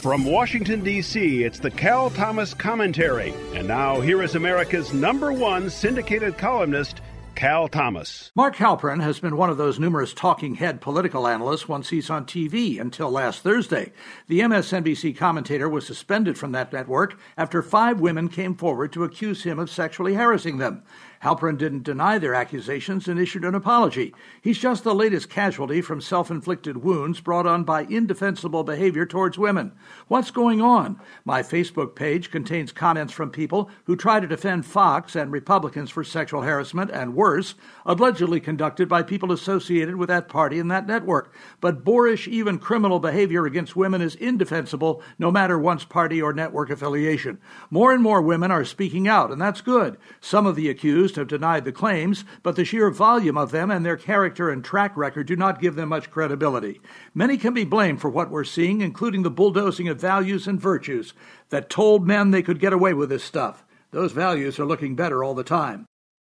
From Washington, D.C., it's the Cal Thomas Commentary. And now, here is America's number one syndicated columnist, Cal Thomas. Mark Halperin has been one of those numerous talking head political analysts one sees on TV until last Thursday. The MSNBC commentator was suspended from that network after five women came forward to accuse him of sexually harassing them. Halperin didn't deny their accusations and issued an apology. He's just the latest casualty from self inflicted wounds brought on by indefensible behavior towards women. What's going on? My Facebook page contains comments from people who try to defend Fox and Republicans for sexual harassment and worse, allegedly conducted by people associated with that party and that network. But boorish, even criminal behavior against women is indefensible no matter one's party or network affiliation. More and more women are speaking out, and that's good. Some of the accused have denied the claims, but the sheer volume of them and their character and track record do not give them much credibility. Many can be blamed for what we're seeing, including the bulldozing of values and virtues that told men they could get away with this stuff. Those values are looking better all the time.